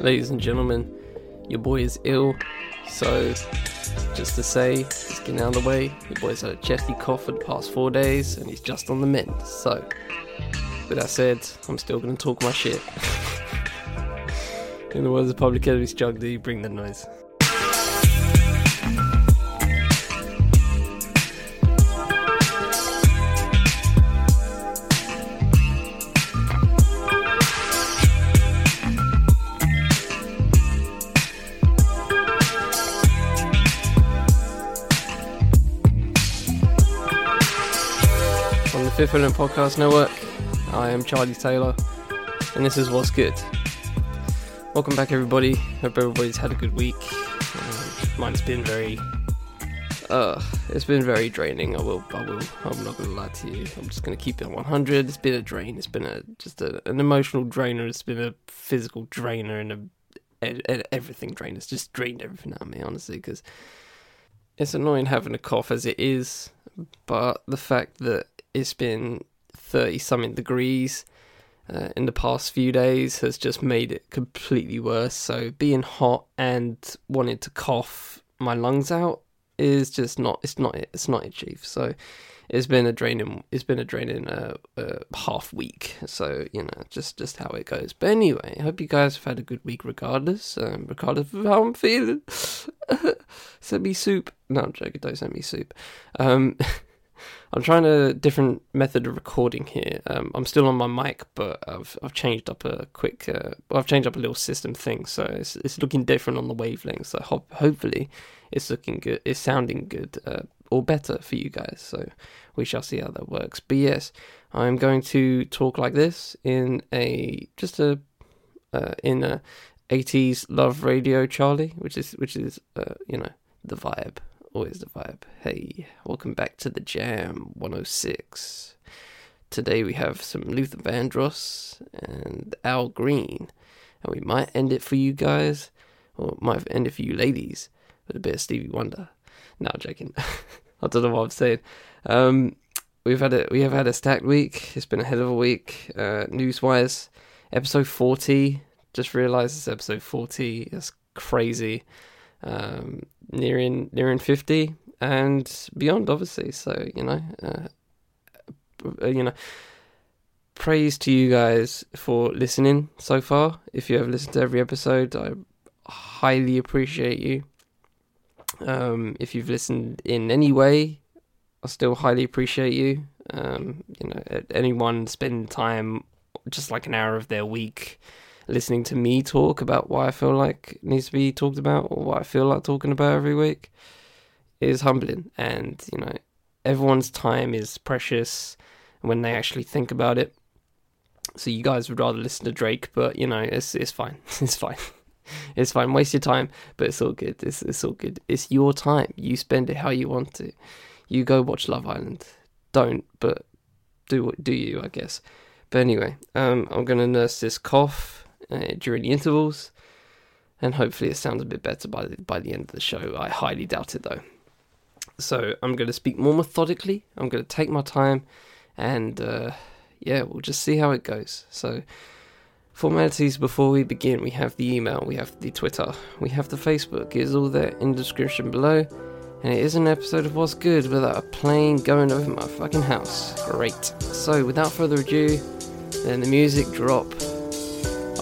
ladies and gentlemen, your boy is ill. So, just to say, just getting out of the way, your boy's had a chesty cough for the past four days and he's just on the mend. So, with that said, I'm still gonna talk my shit. In the words of Public Enemy's Chuck D, bring the noise. Fifth Element Podcast Network, I am Charlie Taylor, and this is What's Good. Welcome back, everybody. Hope everybody's had a good week. Um, mine's been very, uh, it's been very draining. I will, I will. I'm not gonna lie to you. I'm just gonna keep it at 100. It's been a drain. It's been a just a, an emotional drainer. It's been a physical drainer and a, e- e- everything drain. It's just drained everything out of me, honestly, because it's annoying having a cough as it is, but the fact that it's been 30 something degrees uh, in the past few days has just made it completely worse. So being hot and wanting to cough my lungs out is just not it's not it. It's not it, chief. So it's been a draining it's been a draining uh, uh, half week. So you know just just how it goes. But anyway, I hope you guys have had a good week regardless. Um, regardless of how I'm feeling. send me soup. No, I'm joking. Don't send me soup. Um, I'm trying a different method of recording here. Um, I'm still on my mic, but I've I've changed up a quick. Uh, I've changed up a little system thing, so it's it's looking different on the wavelength. So ho- hopefully, it's looking good. It's sounding good uh, or better for you guys. So we shall see how that works. But yes, I'm going to talk like this in a just a uh, in a 80s love radio, Charlie, which is which is uh, you know the vibe always the vibe. Hey, welcome back to the Jam 106. Today we have some Luther Vandross and Al Green, and we might end it for you guys, or might end it for you ladies, with a bit of Stevie Wonder. Now joking. I don't know what I'm saying. Um, we've had a we have had a stacked week. It's been a hell of a week. Uh, news wise, episode 40. Just realised it's episode 40. It's crazy um, nearing nearing fifty and beyond, obviously. So you know, uh, uh, you know, praise to you guys for listening so far. If you have listened to every episode, I highly appreciate you. Um, if you've listened in any way, I still highly appreciate you. Um, you know, anyone spending time, just like an hour of their week listening to me talk about what I feel like needs to be talked about or what I feel like talking about every week is humbling. And, you know, everyone's time is precious when they actually think about it. So you guys would rather listen to Drake, but you know, it's it's fine. It's fine. It's fine. Waste your time, but it's all good. It's it's all good. It's your time. You spend it how you want to. You go watch Love Island. Don't, but do what do you, I guess. But anyway, um, I'm gonna nurse this cough uh, during the intervals, and hopefully it sounds a bit better by the, by the end of the show. I highly doubt it though. So I'm going to speak more methodically. I'm going to take my time, and uh, yeah, we'll just see how it goes. So formalities before we begin: we have the email, we have the Twitter, we have the Facebook. It's all there in the description below. And it is an episode of What's Good without a plane going over my fucking house. Great. So without further ado, then the music drop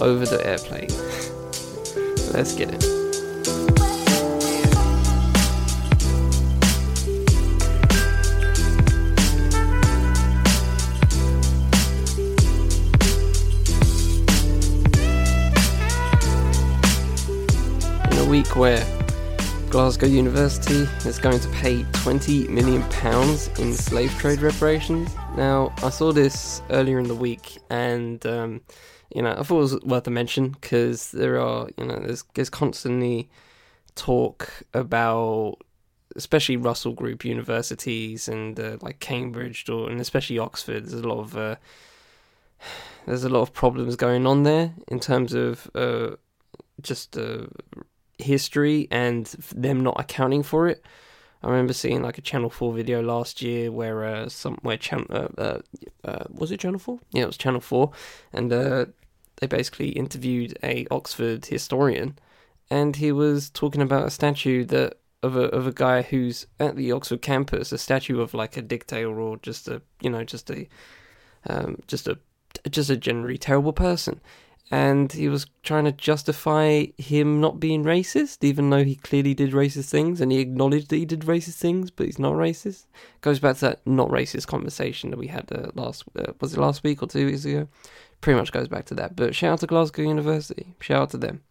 over the airplane. Let's get it. In a week where Glasgow University is going to pay 20 million pounds in slave trade reparations. Now, I saw this earlier in the week and um, you know, I thought it was worth a mention because there are, you know, there's there's constantly talk about, especially Russell Group universities and uh, like Cambridge or and especially Oxford. There's a lot of uh, there's a lot of problems going on there in terms of uh, just uh, history and them not accounting for it. I remember seeing like a Channel Four video last year where uh, some where chan- uh, uh, uh, was it Channel Four? Yeah, it was Channel Four, and uh, they basically interviewed a Oxford historian, and he was talking about a statue that of a of a guy who's at the Oxford campus, a statue of like a dictator or just a you know just a um, just a just a generally terrible person. And he was trying to justify him not being racist, even though he clearly did racist things, and he acknowledged that he did racist things, but he's not racist. Goes back to that not racist conversation that we had uh, last uh, was it last week or two weeks ago? Pretty much goes back to that. But shout out to Glasgow University. Shout out to them.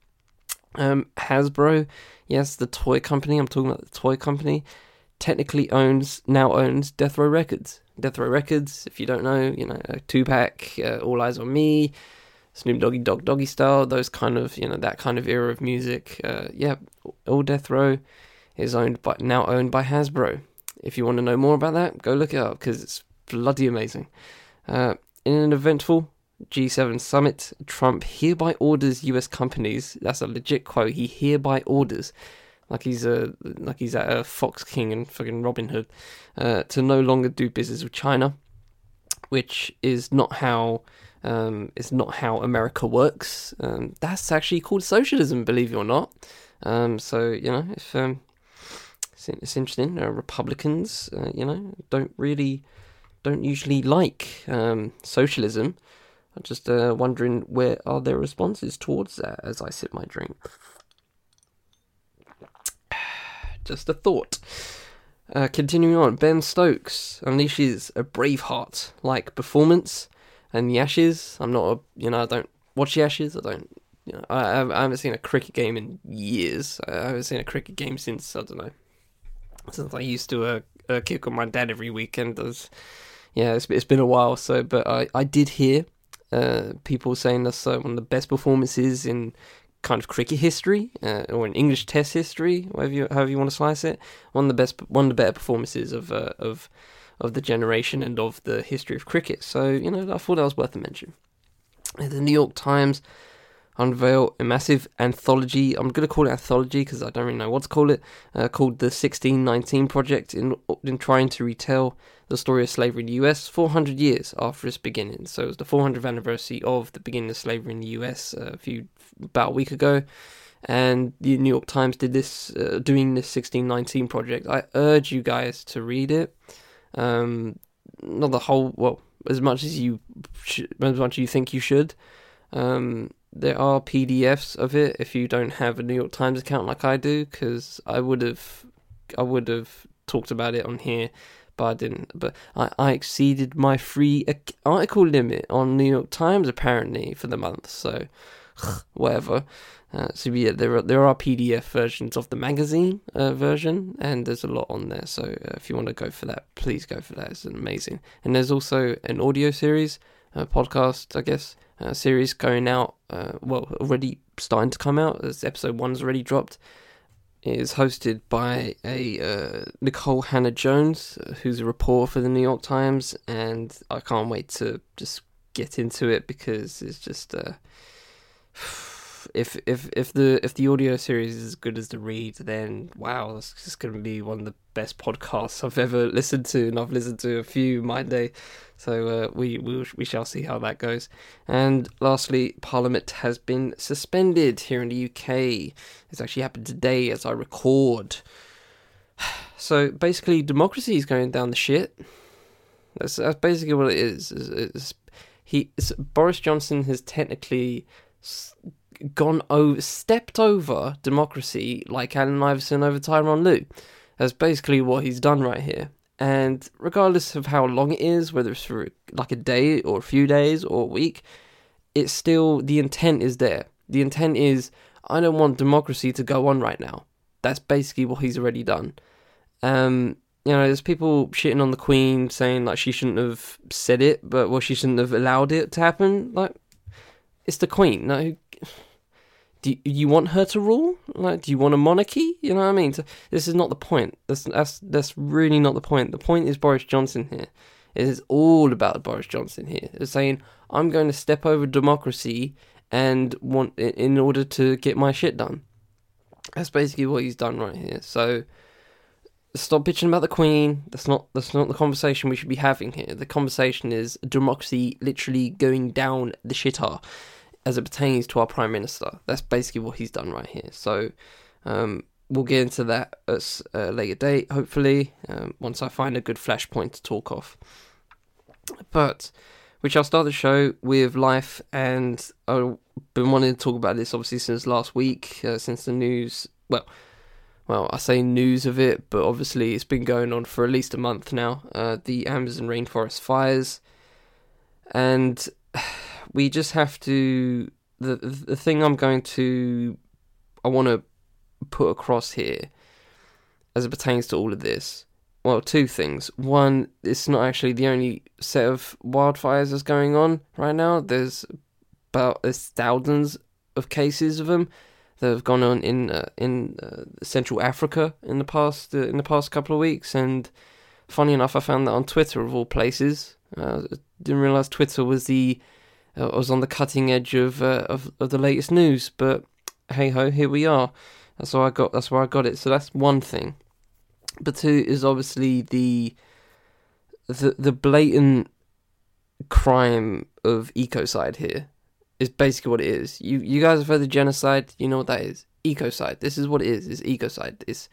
Um, Hasbro, yes, the toy company. I'm talking about the toy company. Technically owns now owns Death Row Records. Death Row Records. If you don't know, you know Tupac, uh, All Eyes on Me, Snoop Doggy Dogg Doggy Style. Those kind of you know that kind of era of music. Uh, yeah, all Death Row is owned by now owned by Hasbro. If you want to know more about that, go look it up because it's bloody amazing. Uh, in an eventful G7 summit, Trump hereby orders U.S. companies. That's a legit quote. He hereby orders, like he's a like he's at a Fox King and fucking Robin Hood, uh, to no longer do business with China, which is not how um, it's not how America works. Um, that's actually called socialism, believe it or not. Um, so you know, if um, it's, it's interesting, uh, Republicans, uh, you know, don't really don't usually like um, socialism. I'm just uh, wondering where are their responses towards that as I sip my drink. Just a thought. Uh, continuing on, Ben Stokes unleashes a Braveheart like performance, and the Ashes. I'm not a, you know, I don't watch the Ashes. I don't, you know, I, I haven't seen a cricket game in years. I haven't seen a cricket game since I don't know, since I used to uh, uh, kick on my dad every weekend. There's, yeah, it's, it's been a while. So, but I, I did hear uh, people saying that's uh, one of the best performances in kind of cricket history uh, or in English Test history, whatever you, however you want to slice it. One of the best, one of the better performances of uh, of of the generation and of the history of cricket. So you know, I thought that was worth a mention. The New York Times unveil a massive anthology. I'm going to call it anthology because I don't really know what to call it. Uh, called the 1619 Project, in in trying to retell the story of slavery in the US 400 years after its beginning. So it was the 400th anniversary of the beginning of slavery in the US uh, a few about a week ago. And the New York Times did this, uh, doing this 1619 project. I urge you guys to read it. Um, not the whole, well, as much as you, should, as much as you think you should. Um, there are PDFs of it if you don't have a New York Times account like I do, because I would have, I would have talked about it on here but I didn't. But I, I exceeded my free article limit on New York Times apparently for the month. So whatever. Uh, so yeah, there are there are PDF versions of the magazine uh, version, and there's a lot on there. So uh, if you want to go for that, please go for that. It's amazing. And there's also an audio series, a podcast, I guess, series going out. Uh, well, already starting to come out. As episode one's already dropped It is hosted by a uh, Nikole Hannah Jones, who's a reporter for the New York Times, and I can't wait to just get into it because it's just if if if the if the audio series is as good as the read, then wow, that's just going to be one of the best podcasts I've ever listened to, and I've listened to a few my day. So uh, we we we shall see how that goes. And lastly, Parliament has been suspended here in the UK. It's actually happened today as I record. So basically, democracy is going down the shit. That's that's basically what it is. It's, it's, he Boris Johnson has technically gone over, stepped over democracy like Allen Iverson over Tyronn Lue. That's basically what he's done right here. And regardless of how long it is, whether it's for like a day or a few days or a week, it's still the intent is there. The intent is I don't want democracy to go on right now. That's basically what he's already done. Um, you know, there's people shitting on the Queen saying like she shouldn't have said it, but well, she shouldn't have allowed it to happen. Like, it's the Queen. No, do you want her to rule? Like, do you want a monarchy? You know what I mean? So this is not the point. That's that's that's really not the point. The point is Boris Johnson here. It is all about Boris Johnson here. It's saying I'm going to step over democracy and want in order to get my shit done. That's basically what he's done right here. So stop bitching about the Queen. That's not that's not the conversation we should be having here. The conversation is democracy literally going down the shitter as it pertains to our prime minister. That's basically what he's done right here. So um, we'll get into that at a later date, hopefully, um, once I find a good flashpoint to talk off. But we shall start the show with life, and I've been wanting to talk about this obviously since last week, uh, since the news. Well, well, I say news of it, but obviously it's been going on for at least a month now. Uh, the Amazon rainforest fires, and we just have to. The the thing I'm going to, I want to put across here, as it pertains to all of this. Well, two things. One, it's not actually the only set of wildfires that's going on right now. There's about thousands of cases of them that have gone on in uh, in uh, Central Africa in the past uh, in the past couple of weeks. And funny enough, I found that on Twitter of all places. Uh, didn't realize Twitter was the uh, was on the cutting edge of, uh, of of the latest news. But hey ho, here we are. That's where I got. That's where I got it. So that's one thing. But two is obviously the the the blatant crime of ecocide here is basically what it is. You you guys have heard of genocide. You know what that is. Ecocide. This is what it is. It's ecocide. It's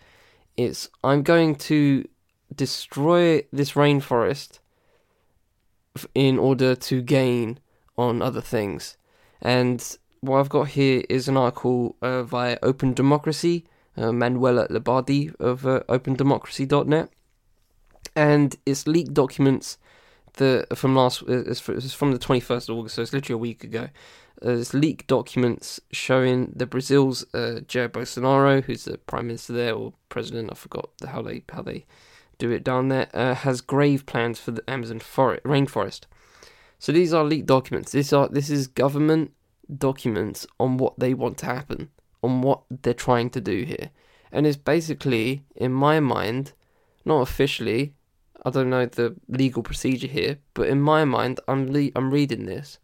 it's I'm going to destroy this rainforest in order to gain on other things. And what I've got here is an article uh, via Open Democracy, uh, Manuella Libardi of uh, OpenDemocracy.net, and it's leaked documents the from last it's from the 21st of August, so it's literally a week ago. There's leaked documents showing the Brazil's uh, Jair Bolsonaro, who's the prime minister there or president, I forgot how they how they do it down there, uh, has grave plans for the Amazon forest, rainforest. So these are leaked documents. This are this is government documents on what they want to happen, on what they're trying to do here, and it's basically, in my mind, not officially, I don't know the legal procedure here, but in my mind, I'm le- I'm reading this,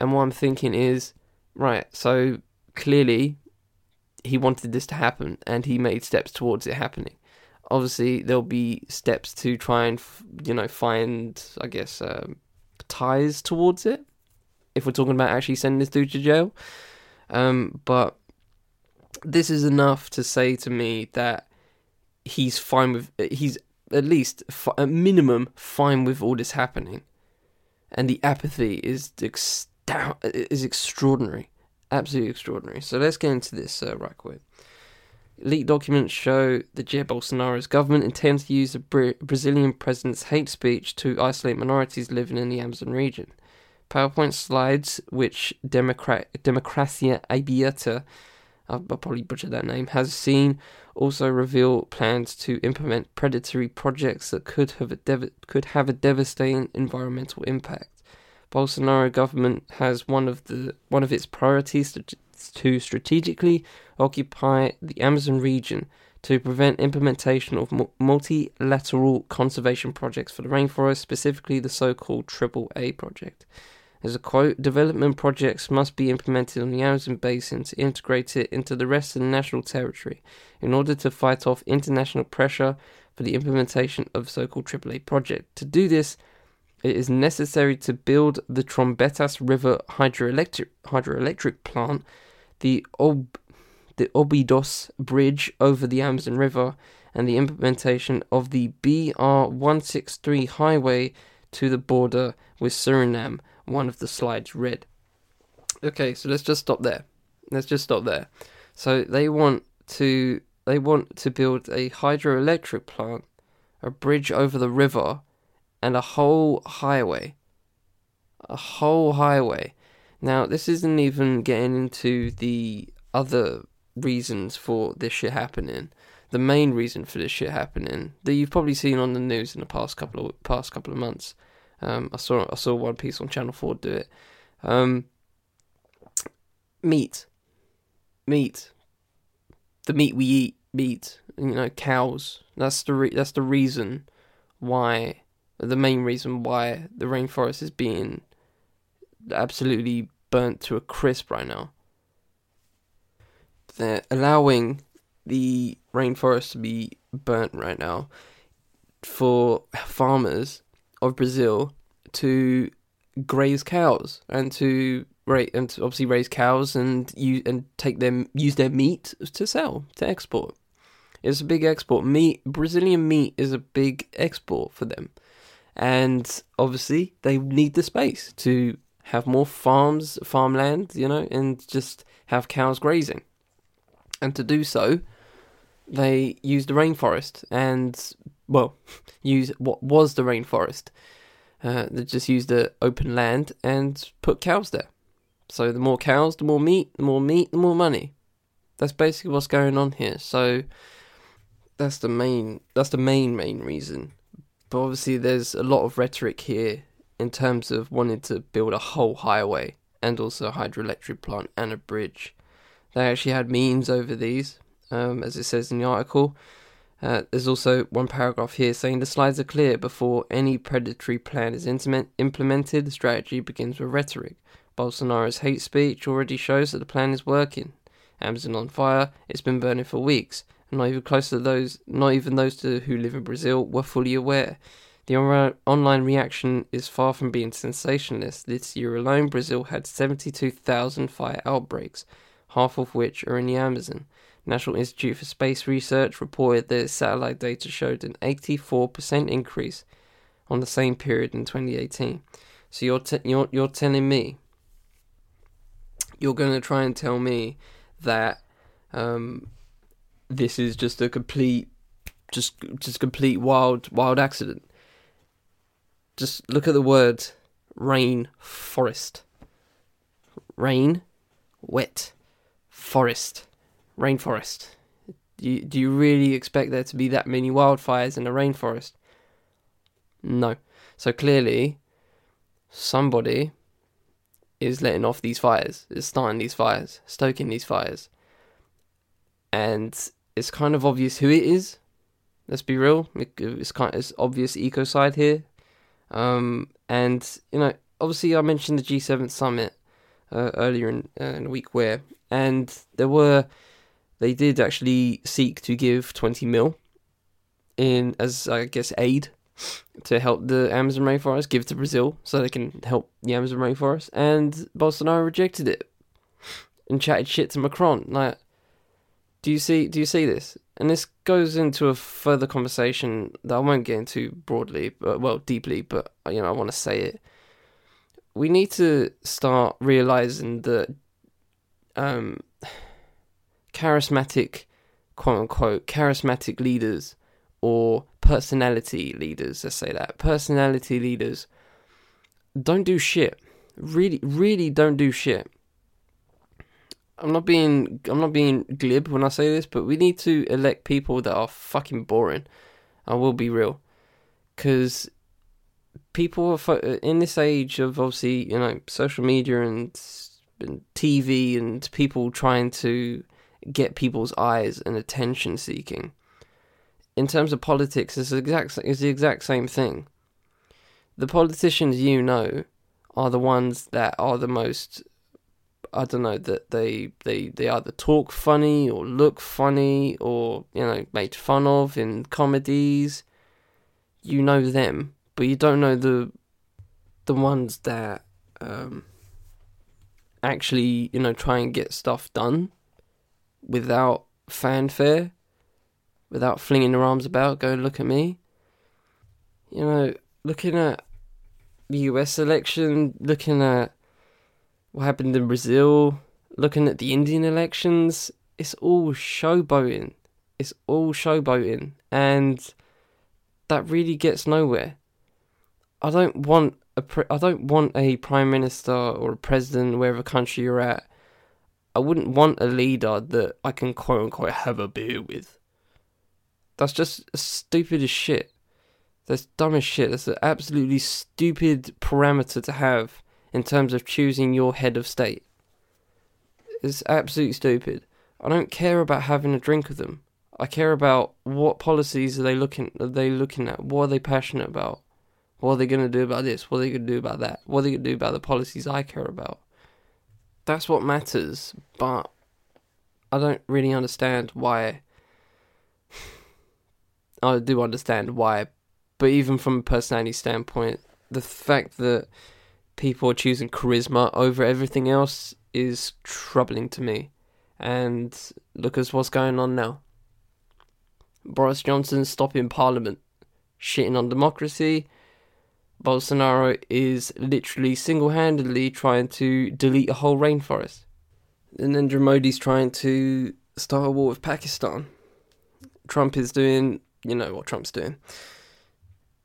and what I'm thinking is, right. So clearly, he wanted this to happen, and he made steps towards it happening. Obviously, there'll be steps to try and you know find, I guess, um, ties towards it. If we're talking about actually sending this dude to jail, um, but this is enough to say to me that he's fine with he's at least a minimum fine with all this happening, and the apathy is is extraordinary, absolutely extraordinary. So let's get into this uh, right quick. Leaked documents show that Jair Bolsonaro's government intends to use the Brazilian president's hate speech to isolate minorities living in the Amazon region. PowerPoint slides, which Democrat- Democracia Aberta, I'll probably butcher that name, has seen, also reveal plans to implement predatory projects that could have a dev- could have a devastating environmental impact. Bolsonaro government has one of the one of its priorities to, to strategically occupy the Amazon region to prevent implementation of multilateral conservation projects for the rainforest, specifically the so-called Triple A project. As a quote, development projects must be implemented on the Amazon basin to integrate it into the rest of the national territory in order to fight off international pressure for the implementation of so-called AAA project. To do this, it is necessary to build the Trombetas River hydroelectric, hydroelectric plant, the Ob, the Obidos Bridge over the Amazon River, and the implementation of the BR 163 highway to the border with Suriname one of the slides read. Okay, so let's just stop there. Let's just stop there. So they want to they want to build a hydroelectric plant, a bridge over the river, and a whole highway. A whole highway. Now, this isn't even getting into the other reasons for this shit happening. The main reason for this shit happening that you've probably seen on the news in the past couple of past couple of months um, I saw I saw one piece on Channel Four do it. Um, meat, meat, the meat we eat, meat. You know, cows. That's the re- that's the reason why the main reason why the rainforest is being absolutely burnt to a crisp right now. They're allowing the rainforest to be burnt right now for farmers of Brazil to graze cows and to right, and obviously raise cows and use and take them use their meat to sell to export. It's a big export. Meat Brazilian meat is a big export for them, and obviously they need the space to have more farms, farmland, you know, and just have cows grazing. And to do so, they use the rainforest and well, use what was the rainforest. Uh, they just used the open land and put cows there. So the more cows, the more meat, the more meat, the more money. That's basically what's going on here. So that's the main that's the main main reason. But obviously there's a lot of rhetoric here in terms of wanting to build a whole highway and also a hydroelectric plant and a bridge. They actually had memes over these, um, as it says in the article. Uh, there's also one paragraph here saying the slides are clear before any predatory plan is implemented, the strategy begins with rhetoric. Bolsonaro's hate speech already shows that the plan is working. Amazon on fire, it's been burning for weeks. And not even close to those, not even those to who live in Brazil were fully aware. The on- online reaction is far from being sensationalist. This year alone, Brazil had 72,000 fire outbreaks, half of which are in the Amazon. National Institute for Space Research reported that satellite data showed an 84% increase on the same period in 2018. So you're t- you're you're telling me you're going to try and tell me that um, this is just a complete just just complete wild wild accident. Just look at the word rain forest. Rain, wet, forest, rainforest. Do you, do you really expect there to be that many wildfires in a rainforest? No. So clearly, somebody is letting off these fires, is starting these fires, stoking these fires. And it's kind of obvious who it is. Let's be real. It's kind of it's obvious ecocide here. Um, and you know, obviously, I mentioned the G7 summit uh, earlier in, uh, in the week where, and there were, they did actually seek to give 20 mil in as I guess aid to help the Amazon rainforest, give to Brazil so they can help the Amazon rainforest, and Bolsonaro rejected it and chatted shit to Macron. Like, do you see? Do you see this? And this goes into a further conversation that I won't get into broadly, but well, deeply. But you know, I want to say it. We need to start realizing that um, charismatic, quote unquote, charismatic leaders or personality leaders, let's say that, personality leaders don't do shit. Really, really don't do shit. I'm not being I'm not being glib when I say this, but we need to elect people that are fucking boring. I will be real, because people are in this age of obviously you know social media and, and TV and people trying to get people's eyes and attention seeking in terms of politics, it's the exact it's the exact same thing. The politicians you know are the ones that are the most I don't know that they they they either talk funny or look funny or you know made fun of in comedies. You know them, but you don't know the the ones that um, actually you know try and get stuff done without fanfare without flinging their arms about, go look at me. You know, looking at the US election, looking at what happened in Brazil, looking at the Indian elections, it's all showboating. It's all showboating. And that really gets nowhere. I don't want a pre- I don't want a prime minister or a president wherever country you're at. I wouldn't want a leader that I can quote unquote have a beer with. That's just stupid as shit. That's dumb as shit. That's an absolutely stupid parameter to have in terms of choosing your head of state. It's absolutely stupid. I don't care about having a drink with them. I care about what policies are they looking are they looking at? What are they passionate about? What are they gonna do about this? What are they gonna do about that? What are they gonna do about the policies I care about? That's what matters, but I don't really understand why I do understand why, but even from a personality standpoint, the fact that people are choosing charisma over everything else is troubling to me. And look at what's going on now. Boris Johnson stopping Parliament, shitting on democracy. Bolsonaro is literally single handedly trying to delete a whole rainforest. And Narendra Modi's trying to start a war with Pakistan. Trump is doing, you know what Trump's doing.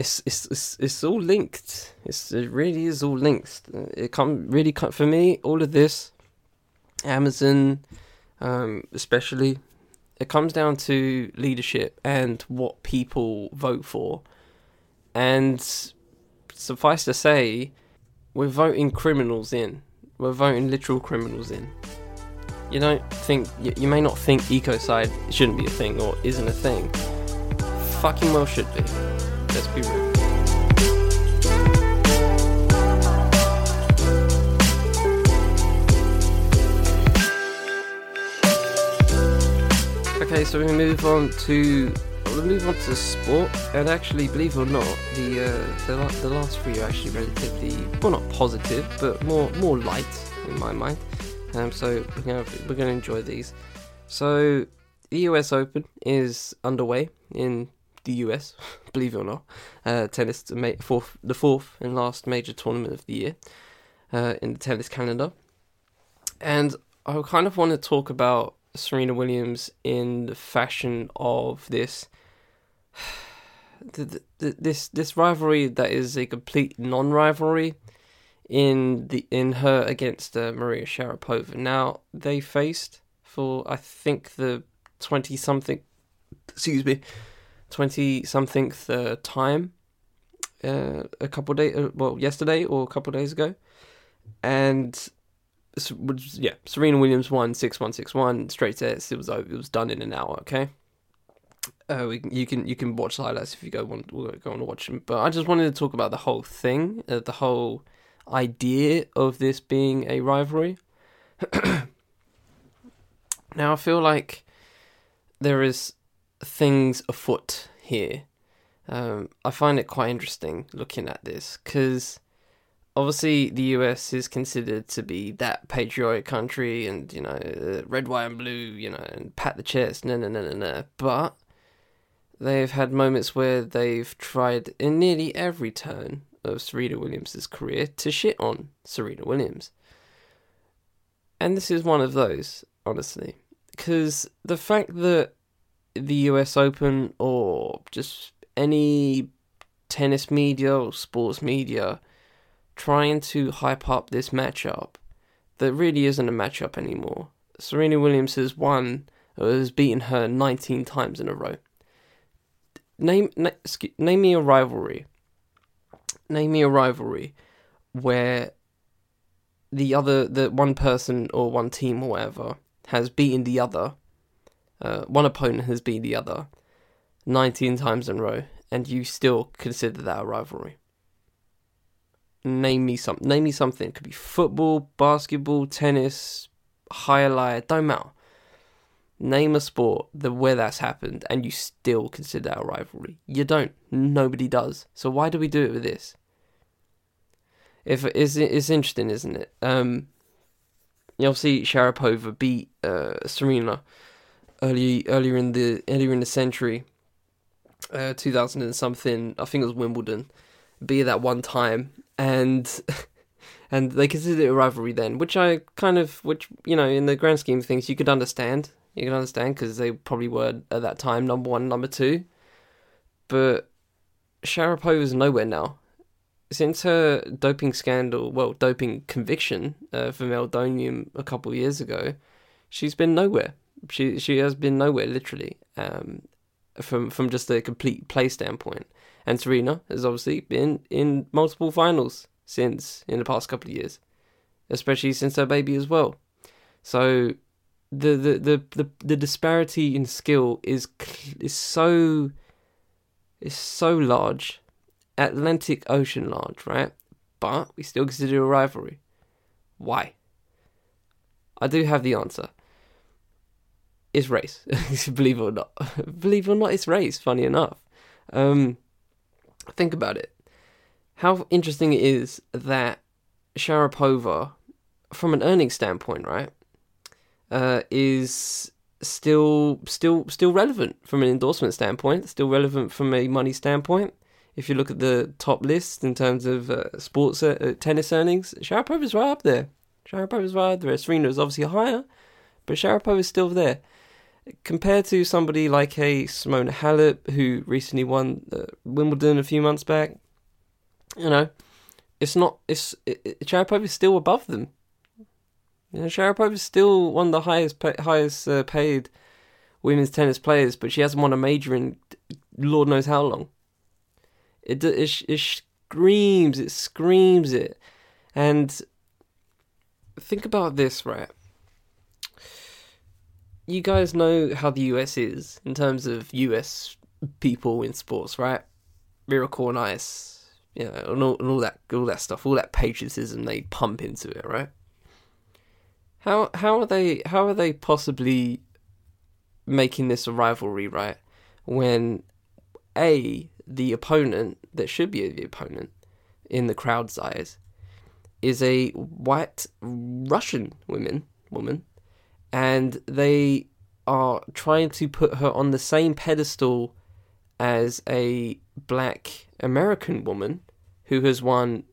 It's it's it's, all linked. It's, it really is all linked. It come really come, for me. All of this, Amazon, um, especially, it comes down to leadership and what people vote for. And suffice to say, we're voting criminals in. We're voting literal criminals in. You don't think, you, you may not think ecocide shouldn't be a thing or isn't a thing. Fucking well should be. Let's be real. Okay, so we move on to we'll move on to sport. And actually, believe it or not, the uh, the, the last three are actually relatively well, not positive, but more more light in my mind. Um, so we're gonna we're gonna enjoy these. So the US Open is underway in the US, believe it or not. Uh, tennis, fourth, the fourth and last major tournament of the year uh, in the tennis calendar. And I kind of want to talk about Serena Williams in the fashion of this this this rivalry that is a complete non-rivalry in the in her against uh, Maria Sharapova. Now they faced for I think the twenty something, excuse me, twenty something the time, uh, a couple days uh, well yesterday or a couple days ago, and yeah, Serena Williams won six one six one straight sets. It was it was done in an hour. Okay. Uh, we, you can you can watch highlights if you go want go on to watch them. But I just wanted to talk about the whole thing, uh, the whole idea of this being a rivalry. now I feel like there is things afoot here. Um, I find it quite interesting looking at this because obviously the US is considered to be that patriotic country and you know uh, red white and blue you know and pat the chest no no no no no but they've had moments where they've tried in nearly every turn of Serena Williams' career to shit on Serena Williams and this is one of those honestly because the fact that the US Open or just any tennis media or sports media trying to hype up this matchup that really isn't a matchup anymore. Serena Williams has won, has beaten her 19 times in a row. Name, name me a rivalry. Name me a rivalry where the other, the one person or one team or whatever has beaten the other. Uh, one opponent has beaten the other 19 times in a row, and you still consider that a rivalry name me something. Name me something. It could be football, basketball, tennis, highlight. Don't matter. Name a sport the where that's happened, and you still consider that a rivalry. You don't. Nobody does. So why do we do it with this? If it's it's interesting, isn't it? Um, obviously Sharapova beat uh, Serena early earlier in the earlier in the century, uh, two thousand and something. I think it was Wimbledon. Be that one time, and and they considered it a rivalry then, which I kind of, which you know, in the grand scheme of things, you could understand. You could understand because they probably were at that time number one, number two. But Sharapova's nowhere now. Since her doping scandal, well, doping conviction uh, for meldonium a couple years ago, she's been nowhere. She she has been nowhere, literally, um, from from just a complete play standpoint. And Serena has obviously been in multiple finals since in the past couple of years, especially since her baby as well. So the the the the, the disparity in skill is is so is so large, Atlantic Ocean large, right? But we still consider a rivalry. Why? I do have the answer. It's race. Believe it or not. Believe it or not, it's race, funny enough. Um, think about it. How interesting it is that Sharapova, from an earning standpoint, right, uh, is still still still relevant from an endorsement standpoint, still relevant from a money standpoint. If you look at the top list in terms of uh, sports uh, tennis earnings, Sharapova's right up there. Sharapova's right up there. Serena is obviously higher, but Sharapova's still there. Compared to somebody like a Simona Halep, who recently won uh, Wimbledon a few months back, you know, it's not. It's it, Sharapova is still above them. You know, Sharapova is still one of the highest pay, highest uh, paid women's tennis players, but she hasn't won a major in Lord knows how long. It it, it screams, it screams it, and think about this, right? You guys know how the US is in terms of US people in sports, right? Miracle Ice, you know, and all, and all that, all that stuff, all that patriotism they pump into it, right? How how are they how are they possibly making this a rivalry, right? When a the opponent that should be the opponent in the crowd's eyes is a white Russian woman woman, and they are trying to put her on the same pedestal as a black American woman who has won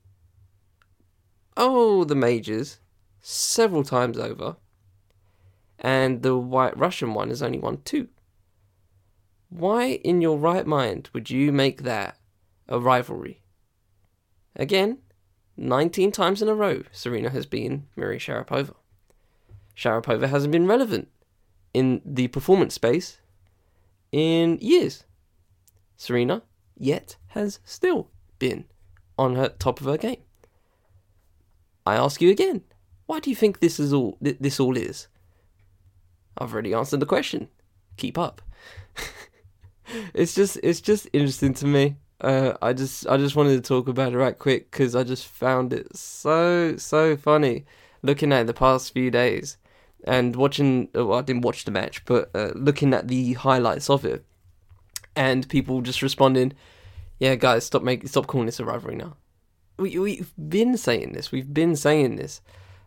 oh the majors several times over, and the White Russian one has only won two. Why, in your right mind, would you make that a rivalry? Again, 19 times in a row, Serena has been Maria Sharapova. Sharapova hasn't been relevant in the performance space in years. Serena, yet, has still been on her top of her game. I ask you again, why do you think this is all this all is? I've already answered the question. Keep up. it's just it's just interesting to me. Uh, I just I just wanted to talk about it right quick because I just found it so so funny looking at the past few days and watching. Well, I didn't watch the match, but uh, looking at the highlights of it and people just responding, "Yeah, guys, stop making stop calling this a rivalry now." We we've been saying this. We've been saying this.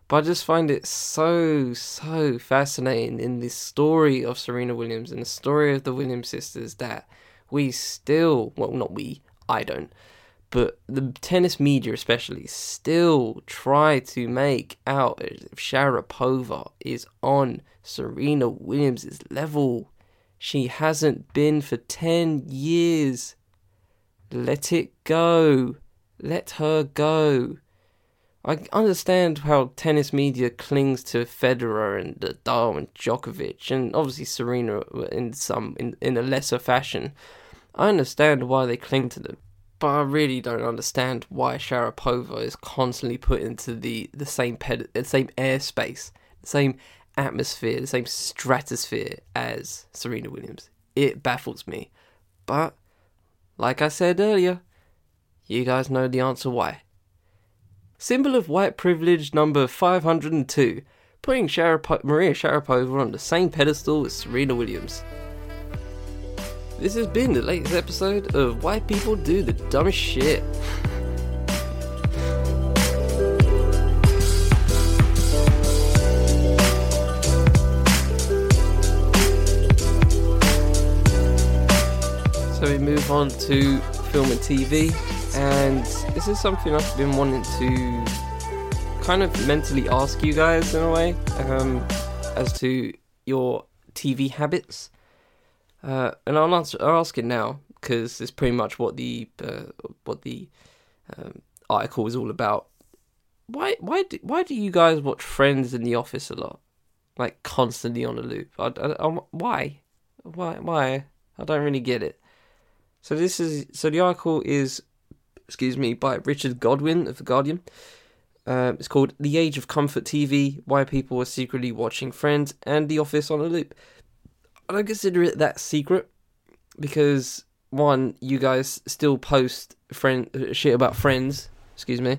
But I just find it so, so fascinating in the story of Serena Williams and the story of the Williams sisters that we still, well, not we, I don't, but the tennis media especially still try to make out if Sharapova is on Serena Williams' level. She hasn't been for 10 years. Let it go. Let her go. I understand how tennis media clings to Federer and Nadal and Djokovic, and obviously Serena in some in, in a lesser fashion. I understand why they cling to them, but I really don't understand why Sharapova is constantly put into the the same ped- the same airspace, the same atmosphere, the same stratosphere as Serena Williams. It baffles me, but like I said earlier, you guys know the answer why. Symbol of white privilege number 502, putting Maria Sharapova on the same pedestal as Serena Williams. This has been the latest episode of Why People Do the Dumbest Shit. So we move on to film and TV and this is something I've been wanting to kind of mentally ask you guys in a way um, as to your TV habits. Uh, and I'll answer, I'll ask it now because it's pretty much what the uh, what the um, article is all about. Why why do, why do you guys watch Friends in the Office a lot, like constantly on a loop? I, I, I, why why why I don't really get it. So this is so the article is excuse me, by Richard Godwin of The Guardian. Uh, it's called The Age of Comfort TV Why People Are Secretly Watching Friends and The Office on a Loop. I don't consider it that secret because, one, you guys still post friend shit about Friends, excuse me,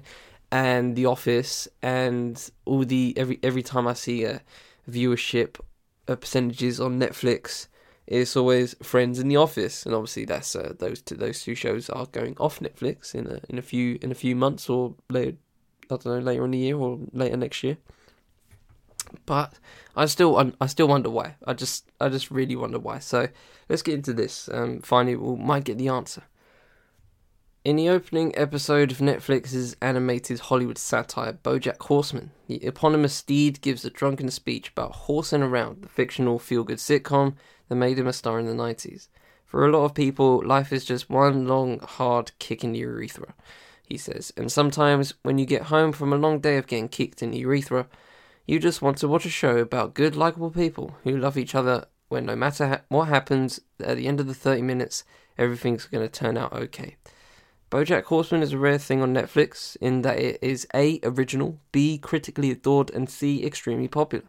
and The Office, and all the every every time I see a viewership uh, percentages on Netflix, it's always Friends in the Office, and obviously that's uh, those two those two shows are going off Netflix in a in a few in a few months or later I don't know later in the year or later next year. But I still I still wonder why. I just I just really wonder why. So let's get into this. Um, finally, we might get the answer. In the opening episode of Netflix's animated Hollywood satire BoJack Horseman, the eponymous Steed gives a drunken speech about horsing around the fictional feel-good sitcom that made him a star in the 90s. For a lot of people, life is just one long, hard kick in the urethra, he says, and sometimes when you get home from a long day of getting kicked in the urethra, you just want to watch a show about good, likable people who love each other when no matter ha- what happens, at the end of the 30 minutes, everything's going to turn out okay. BoJack Horseman is a rare thing on Netflix in that it is A. original, B. critically adored, and C. extremely popular.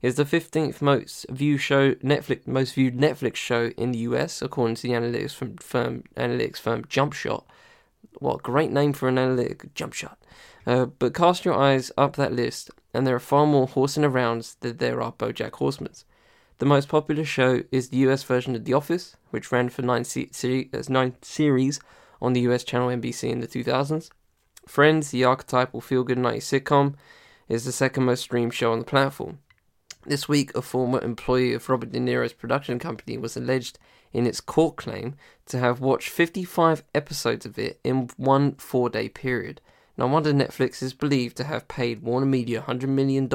It is the 15th most viewed show Netflix most viewed Netflix show in the US according to the analytics from firm analytics firm Jumpshot. What a great name for an analytic Jumpshot. Uh, but cast your eyes up that list, and there are far more horsing arounds than there are BoJack Horsemans. The most popular show is the US version of The Office, which ran for nine, se- nine series on the US channel NBC in the 2000s. Friends, the archetypal feel good 90s sitcom, is the second most streamed show on the platform. This week, a former employee of Robert De Niro's production company was alleged in its court claim to have watched 55 episodes of it in one four day period. No wonder Netflix is believed to have paid Warner Media $100 million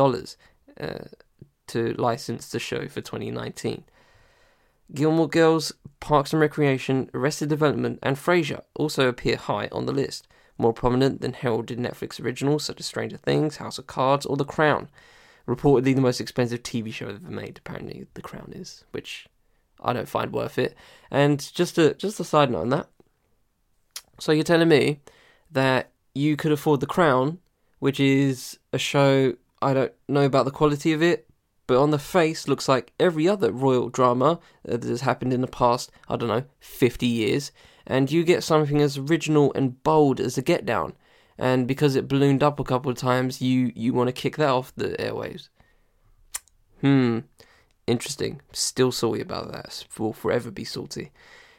uh, to license the show for 2019. Gilmore Girls, Parks and Recreation, Arrested Development, and Frasier also appear high on the list, more prominent than heralded Netflix originals such as Stranger Things, House of Cards, or The Crown. Reportedly the most expensive TV show ever made, apparently The Crown is, which I don't find worth it. And just a just a side note on that. So you're telling me that you could afford The Crown, which is a show I don't know about the quality of it, but on the face looks like every other royal drama that has happened in the past, I don't know, 50 years, and you get something as original and bold as a Get Down, and because it ballooned up a couple of times, you, you want to kick that off the airwaves. Hmm, interesting. Still salty about that. Will forever be salty.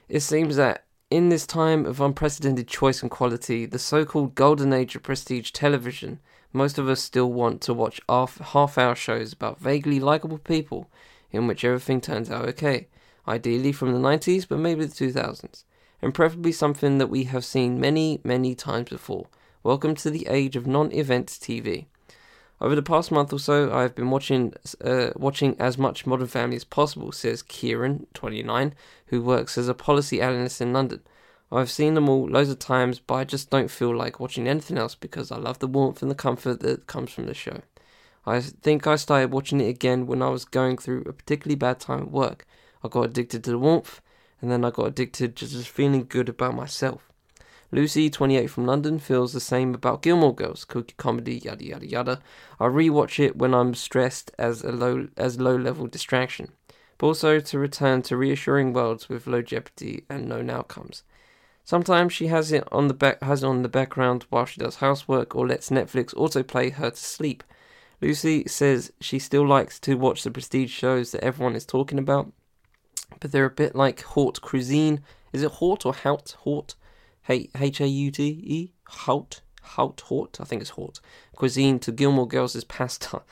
It seems that in this time of unprecedented choice and quality, the so called golden age of prestige television most of us still want to watch half hour shows about vaguely likable people in which everything turns out okay, ideally from the 90s, but maybe the 2000s, and preferably something that we have seen many, many times before. Welcome to the age of non event TV. Over the past month or so, I have been watching uh, watching as much Modern Family as possible, says Kieran, 29, who works as a policy analyst in London. I've seen them all loads of times, but I just don't feel like watching anything else because I love the warmth and the comfort that comes from the show. I think I started watching it again when I was going through a particularly bad time at work. I got addicted to the warmth, and then I got addicted to just feeling good about myself. Lucy, 28 from London, feels the same about Gilmore Girls, cookie comedy, yada yada yada. I rewatch it when I'm stressed as a low as low level distraction, but also to return to reassuring worlds with low jeopardy and known outcomes. Sometimes she has it on the back has on the background while she does housework or lets Netflix autoplay her to sleep. Lucy says she still likes to watch the prestige shows that everyone is talking about, but they're a bit like haute cuisine. Is it haute or haute? Haute? H A U T E? Haute? Haute? Haute? I think it's haute. Cuisine to Gilmore Girls' pasta.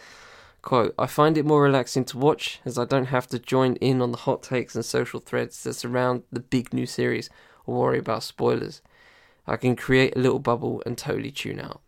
Quote, I find it more relaxing to watch as I don't have to join in on the hot takes and social threads that surround the big new series or worry about spoilers. I can create a little bubble and totally tune out.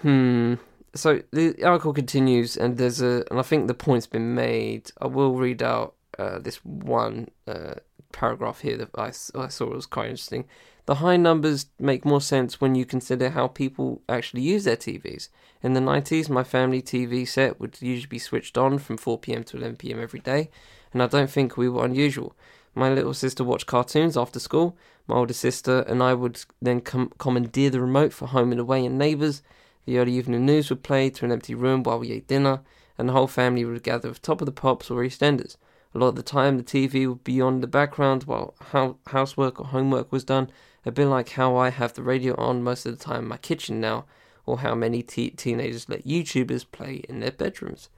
Hmm. So the article continues, and there's a, and I think the point's been made. I will read out uh, this one uh, paragraph here that I, I thought was quite interesting. The high numbers make more sense when you consider how people actually use their TVs. In the 90s, my family TV set would usually be switched on from 4 pm to 11 pm every day, and I don't think we were unusual. My little sister watched cartoons after school. My older sister and I would then com- commandeer the remote for Home and Away and Neighbours. The early evening news would play to an empty room while we ate dinner, and the whole family would gather at Top of the Pops or EastEnders. A lot of the time, the TV would be on the background while ho- housework or homework was done, a bit like how I have the radio on most of the time in my kitchen now, or how many te- teenagers let YouTubers play in their bedrooms.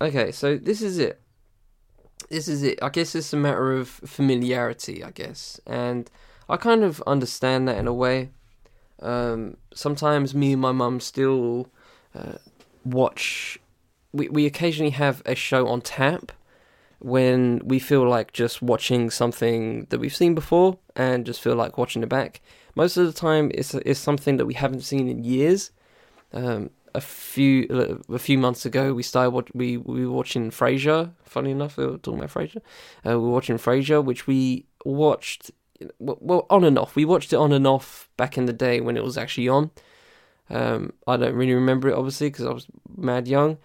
Okay, so this is it this is it. I guess it's a matter of familiarity, I guess. And I kind of understand that in a way. Um, sometimes me and my mum still uh, watch. We we occasionally have a show on tap when we feel like just watching something that we've seen before and just feel like watching it back. Most of the time, it's it's something that we haven't seen in years. Um, a few a few months ago, we started watch, we we were watching Frasier. Funny enough, we were talking about Frasier. Uh, we were watching Frasier, which we watched well on and off. We watched it on and off back in the day when it was actually on. Um, I don't really remember it obviously because I was mad young,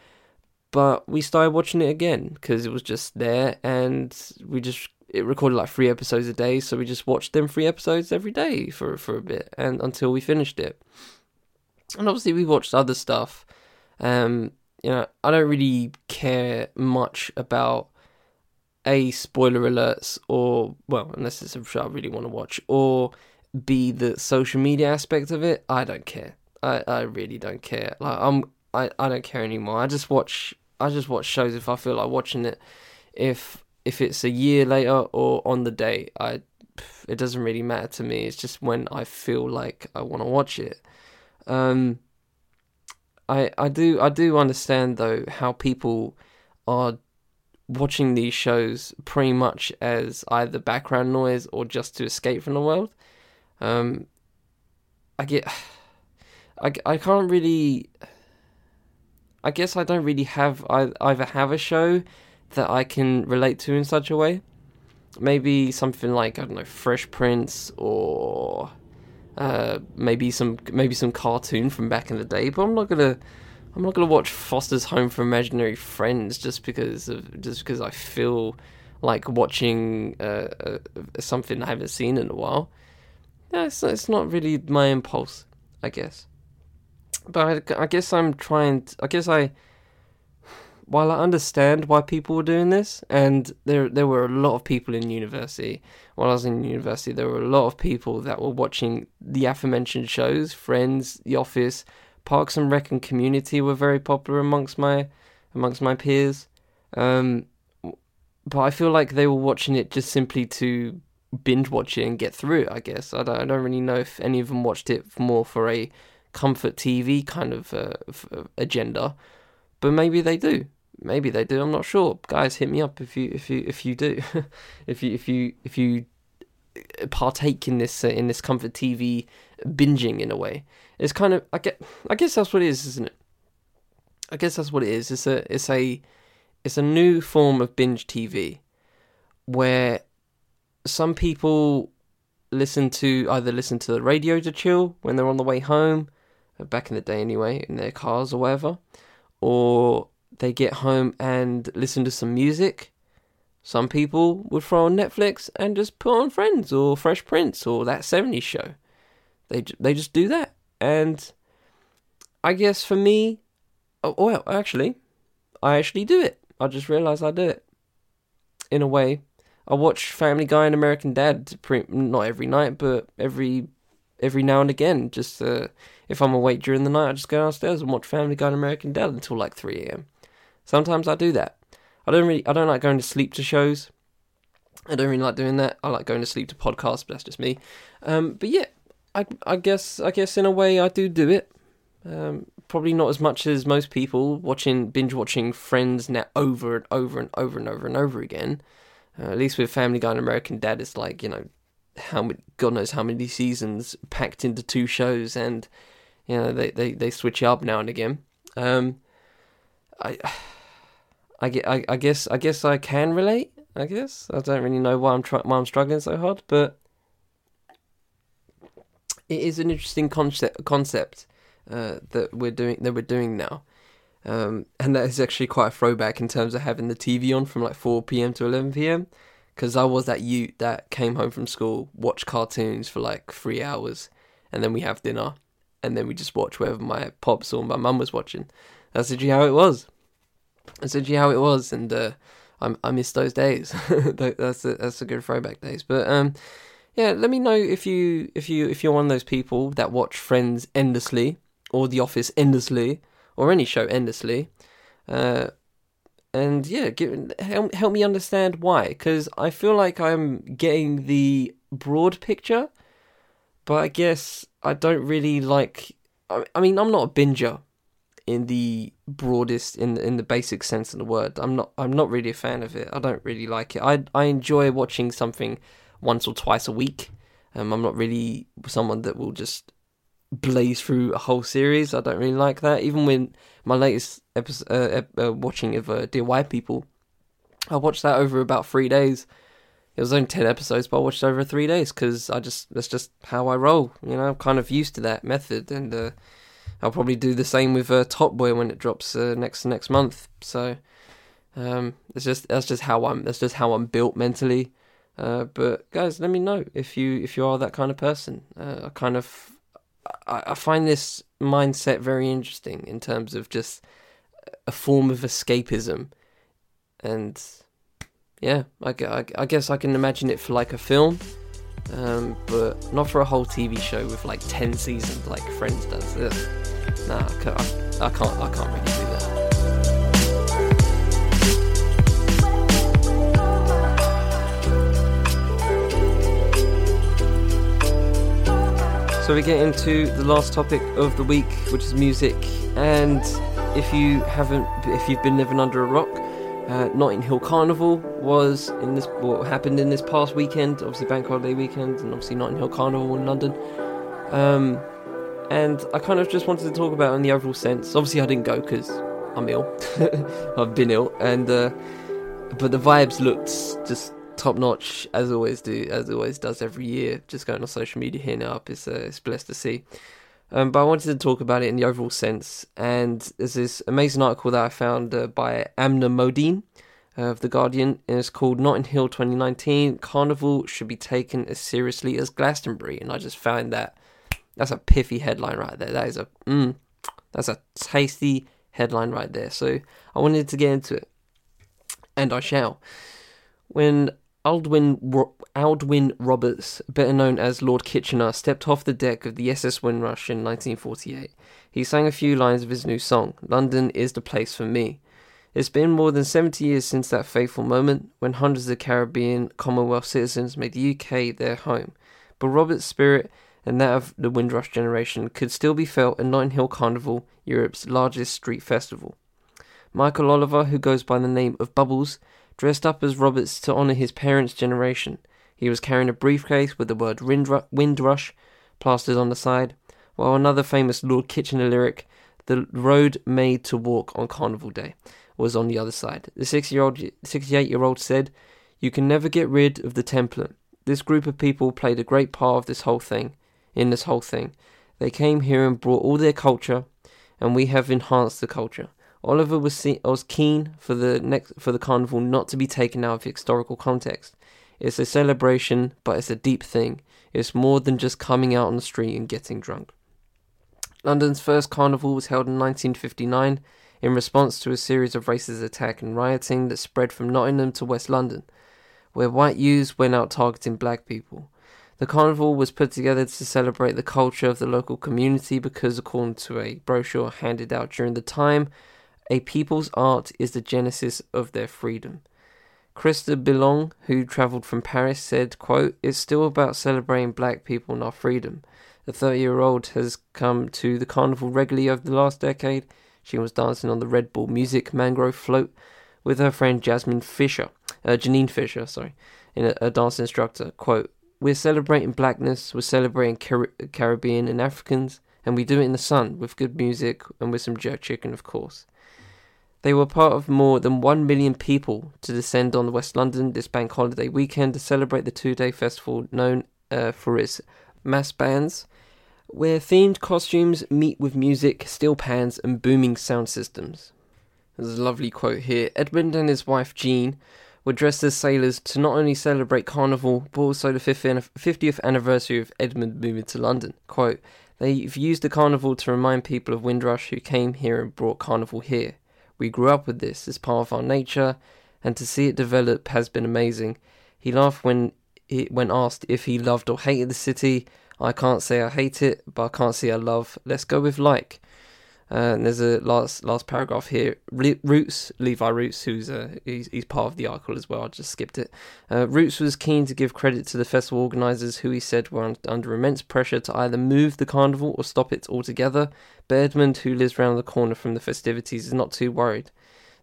but we started watching it again because it was just there, and we just it recorded like three episodes a day, so we just watched them three episodes every day for for a bit, and until we finished it. And obviously, we watched other stuff. Um, you know, I don't really care much about a spoiler alerts or well unless it's a show I really want to watch or b the social media aspect of it I don't care I, I really don't care like I'm I, I don't care anymore I just watch I just watch shows if I feel like watching it if if it's a year later or on the day I it doesn't really matter to me it's just when I feel like I want to watch it um I I do I do understand though how people are watching these shows pretty much as either background noise or just to escape from the world. Um, I get, I, I can't really. I guess I don't really have I either have a show that I can relate to in such a way. Maybe something like I don't know, Fresh Prince or uh, maybe some maybe some cartoon from back in the day. But I'm not gonna I'm not gonna watch Foster's Home for Imaginary Friends just because of just because I feel like watching uh, uh, something I haven't seen in a while. Yeah, it's, it's not really my impulse, I guess. But I, I guess I'm trying. To, I guess I. While I understand why people were doing this, and there there were a lot of people in university. While I was in university, there were a lot of people that were watching the aforementioned shows, Friends, The Office, Parks and Rec and Community were very popular amongst my amongst my peers. Um, but I feel like they were watching it just simply to binge watch it and get through it. I guess I don't, I don't really know if any of them watched it more for a comfort TV kind of uh, uh, agenda, but maybe they do. Maybe they do. I'm not sure. Guys, hit me up if you if you if you do, if you if you if you partake in this uh, in this comfort TV binging in a way. It's kind of I get I guess that's what it is, isn't it? I guess that's what it is. It's a it's a it's a new form of binge TV where some people listen to either listen to the radio to chill when they're on the way home, back in the day anyway, in their cars or whatever, or they get home and listen to some music. Some people would throw on Netflix and just put on Friends or Fresh Prince or that 70s show. They they just do that. And I guess for me, oh, well, actually, I actually do it. I just realised I do it. In a way, I watch Family Guy and American Dad pre- not every night, but every every now and again. Just uh, if I'm awake during the night, I just go downstairs and watch Family Guy and American Dad until like three a.m. Sometimes I do that. I don't really, I don't like going to sleep to shows. I don't really like doing that. I like going to sleep to podcasts, but that's just me. Um, but yeah, I I guess I guess in a way I do do it. Um, probably not as much as most people watching binge watching Friends now over and over and over and over and over again. Uh, at least with Family Guy and American Dad, it's like you know how many God knows how many seasons packed into two shows, and you know they they, they switch up now and again. Um, I. I, I, I guess I guess I can relate. I guess I don't really know why I'm why I'm struggling so hard, but it is an interesting concept concept uh, that we're doing that we're doing now, um, and that is actually quite a throwback in terms of having the TV on from like four p.m. to eleven p.m. Because I was that youth that came home from school, watched cartoons for like three hours, and then we have dinner, and then we just watch whatever my pops or my mum was watching. That's actually how it was. That's actually how it was, and uh, I I miss those days. that's a, that's a good throwback days, but um yeah, let me know if you if you if you're one of those people that watch Friends endlessly or The Office endlessly or any show endlessly. Uh, and yeah, give, help help me understand why, because I feel like I'm getting the broad picture, but I guess I don't really like. I, mean, I'm not a binger in the broadest, in in the basic sense of the word. I'm not. I'm not really a fan of it. I don't really like it. I I enjoy watching something once or twice a week. Um, I'm not really someone that will just blaze through a whole series. I don't really like that. Even when my latest episode, uh, uh, watching of uh, Dear White People, I watched that over about three days. It was only ten episodes, but I watched over three days because I just that's just how I roll. You know, I'm kind of used to that method, and uh, I'll probably do the same with uh, Top Boy when it drops uh, next next month. So um, it's just that's just how I'm that's just how I'm built mentally. Uh, but guys, let me know if you if you are that kind of person. Uh, I kind of I, I find this mindset very interesting in terms of just a form of escapism, and yeah, I, I, I guess I can imagine it for like a film, um, but not for a whole TV show with like ten seasons like Friends does. Ugh. Nah, I can't, I, I can't, I can't really do that. So we get into the last topic of the week, which is music. And if you haven't, if you've been living under a rock, uh, Notting Hill Carnival was in this what happened in this past weekend. Obviously, Bank Holiday weekend, and obviously Notting Hill Carnival in London. Um, and I kind of just wanted to talk about in the overall sense. Obviously, I didn't go because I'm ill. I've been ill, and uh, but the vibes looked just top notch as always do, as always does every year. Just going on social media here now, it's uh, it's blessed to see. Um, but I wanted to talk about it in the overall sense, and there's this amazing article that I found uh, by Aamna Modin of the Guardian, and it's called Notting Hill 2019 Carnival should be taken as seriously as Glastonbury, and I just found that that's a piffy headline right there. That is a mm, that's a tasty headline right there. So I wanted to get into it, and I shall. When Aldwyn, Aldwyn Roberts, better known as Lord Kitchener, stepped off the deck of the SS Windrush in 1948. He sang a few lines of his new song, London is the place for me. It's been more than 70 years since that fateful moment when hundreds of Caribbean Commonwealth citizens made the UK their home. But Roberts' spirit and that of the Windrush generation could still be felt at Notting Hill Carnival, Europe's largest street festival. Michael Oliver, who goes by the name of Bubbles, dressed up as Roberts to honour his parents' generation. He was carrying a briefcase with the word Windrush plastered on the side, while another famous Lord Kitchener lyric, The Road Made to Walk on Carnival Day, was on the other side. The 68 year old said, You can never get rid of the template. This group of people played a great part of this whole thing, in this whole thing. They came here and brought all their culture, and we have enhanced the culture. Oliver was, was keen for the next for the carnival not to be taken out of historical context. It's a celebration, but it's a deep thing. It's more than just coming out on the street and getting drunk. London's first carnival was held in 1959 in response to a series of racist attack and rioting that spread from Nottingham to West London, where white youths went out targeting black people. The carnival was put together to celebrate the culture of the local community because, according to a brochure handed out during the time, a people's art is the genesis of their freedom. Krista Billong, who travelled from Paris, said, quote, It's still about celebrating black people and our freedom. The 30 year old has come to the carnival regularly over the last decade. She was dancing on the Red Bull Music Mangrove float with her friend Jasmine Fisher, uh, Janine Fisher, sorry, in a, a dance instructor. Quote, We're celebrating blackness, we're celebrating Car- Caribbean and Africans, and we do it in the sun with good music and with some jerk chicken, of course. They were part of more than 1 million people to descend on West London this bank holiday weekend to celebrate the two day festival known uh, for its mass bands, where themed costumes meet with music, steel pans, and booming sound systems. There's a lovely quote here Edmund and his wife Jean were dressed as sailors to not only celebrate Carnival, but also the 50th anniversary of Edmund moving to London. Quote, They've used the Carnival to remind people of Windrush who came here and brought Carnival here. We grew up with this as part of our nature, and to see it develop has been amazing. He laughed when he, when asked if he loved or hated the city. I can't say I hate it, but I can't say I love. Let's go with like. Uh, and there's a last last paragraph here. Roots, Levi Roots, who's uh, he's, he's part of the article as well. I just skipped it. Uh, Roots was keen to give credit to the festival organisers, who he said were un- under immense pressure to either move the carnival or stop it altogether. Edmund, who lives round the corner from the festivities, is not too worried.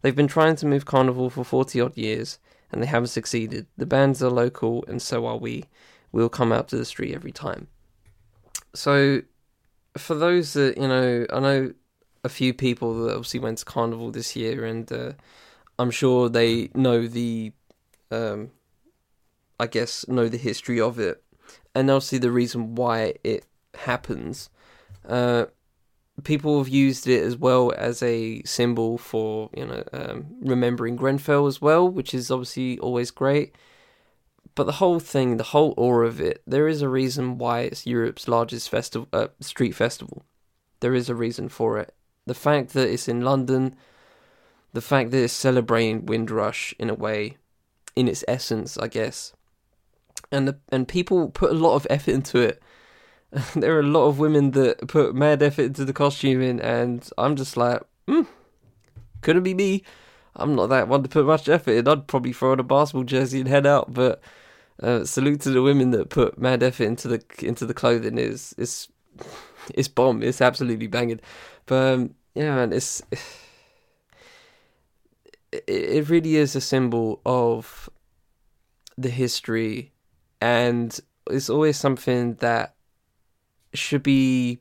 They've been trying to move carnival for forty odd years, and they haven't succeeded. The bands are local, and so are we. We'll come out to the street every time. So, for those that you know, I know a few people that obviously went to Carnival this year, and uh, I'm sure they know the, um, I guess, know the history of it, and obviously the reason why it happens. Uh, people have used it as well as a symbol for you know um, remembering Grenfell as well, which is obviously always great. But the whole thing, the whole aura of it, there is a reason why it's Europe's largest festival, uh, street festival. There is a reason for it, the fact that it's in London, the fact that it's celebrating Windrush in a way, in its essence, I guess, and the, and people put a lot of effort into it. there are a lot of women that put mad effort into the costuming, and I'm just like, hmm, couldn't be me. I'm not that one to put much effort in. I'd probably throw on a basketball jersey and head out. But uh, salute to the women that put mad effort into the into the clothing. is it's it's bomb. It's absolutely banging. But um, yeah, man, it's it, it really is a symbol of the history, and it's always something that should be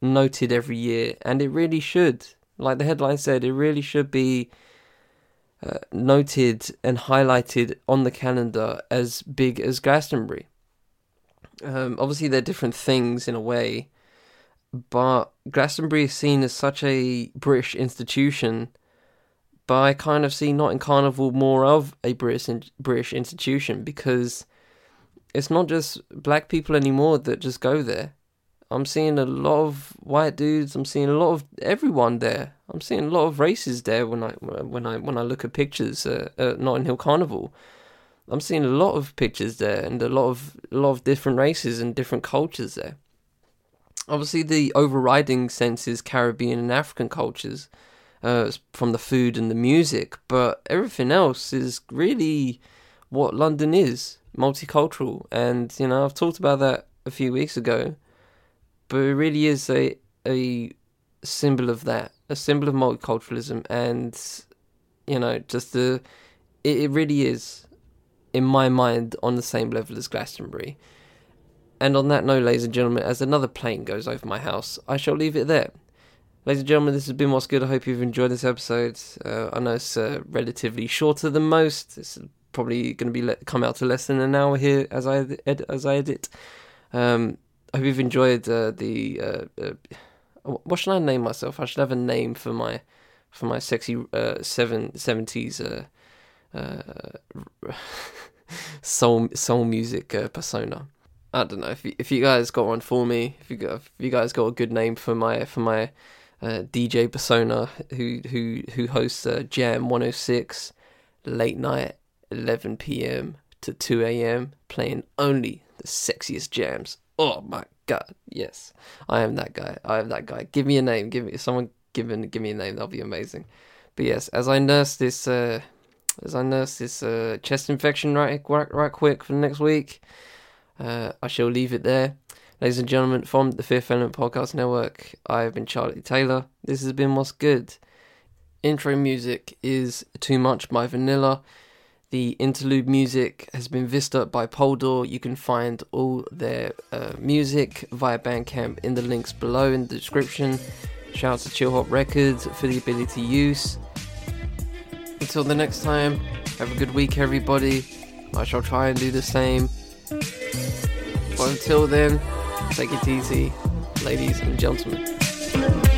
noted every year, and it really should. Like the headline said, it really should be uh, noted and highlighted on the calendar as big as Glastonbury. Um, obviously, they're different things in a way, but Glastonbury is seen as such a British institution. But I kind of see Notting Carnival more of a British British institution because it's not just black people anymore that just go there. I'm seeing a lot of white dudes. I'm seeing a lot of everyone there. I'm seeing a lot of races there when I when I when I look at pictures uh, at Notting Hill Carnival. I'm seeing a lot of pictures there and a lot of a lot of different races and different cultures there obviously the overriding sense is Caribbean and African cultures uh, from the food and the music, but everything else is really what London is multicultural. And you know, I've talked about that a few weeks ago, but it really is a a symbol of that, a symbol of multiculturalism, and you know, just the it, it really is in my mind on the same level as Glastonbury. And on that note, ladies and gentlemen, as another plane goes over my house, I shall leave it there. Ladies and gentlemen, this has been What's Good. I hope you've enjoyed this episode. Uh, I know it's uh, relatively shorter than most. It's probably going to be let, come out to less than an hour here as I ed- as I edit. Um, I hope you've enjoyed uh, the. Uh, uh, what should I name myself? I should have a name for my for my sexy uh, seven seventies soul soul music persona. I don't know if you, if you guys got one for me. If you got if you guys got a good name for my for my uh, DJ persona who who who hosts uh, Jam 106 late night 11 p.m. to 2 a.m. playing only the sexiest jams. Oh my god, yes, I am that guy. I am that guy. Give me a name. Give me someone. Give me give me a name. That'll be amazing. But yes, as I nurse this uh, as I nurse this uh, chest infection right right right quick for the next week uh, I shall leave it there. Ladies and gentlemen, from the Fifth Element Podcast Network, I have been Charlie Taylor. This has been What's Good. Intro music is Too Much by Vanilla. The interlude music has been Vista by Poldor. You can find all their uh, music via Bandcamp in the links below in the description. Shout out to Chillhop Records for the ability to use. Until the next time, have a good week, everybody. I shall try and do the same. But until then, take it easy, ladies and gentlemen.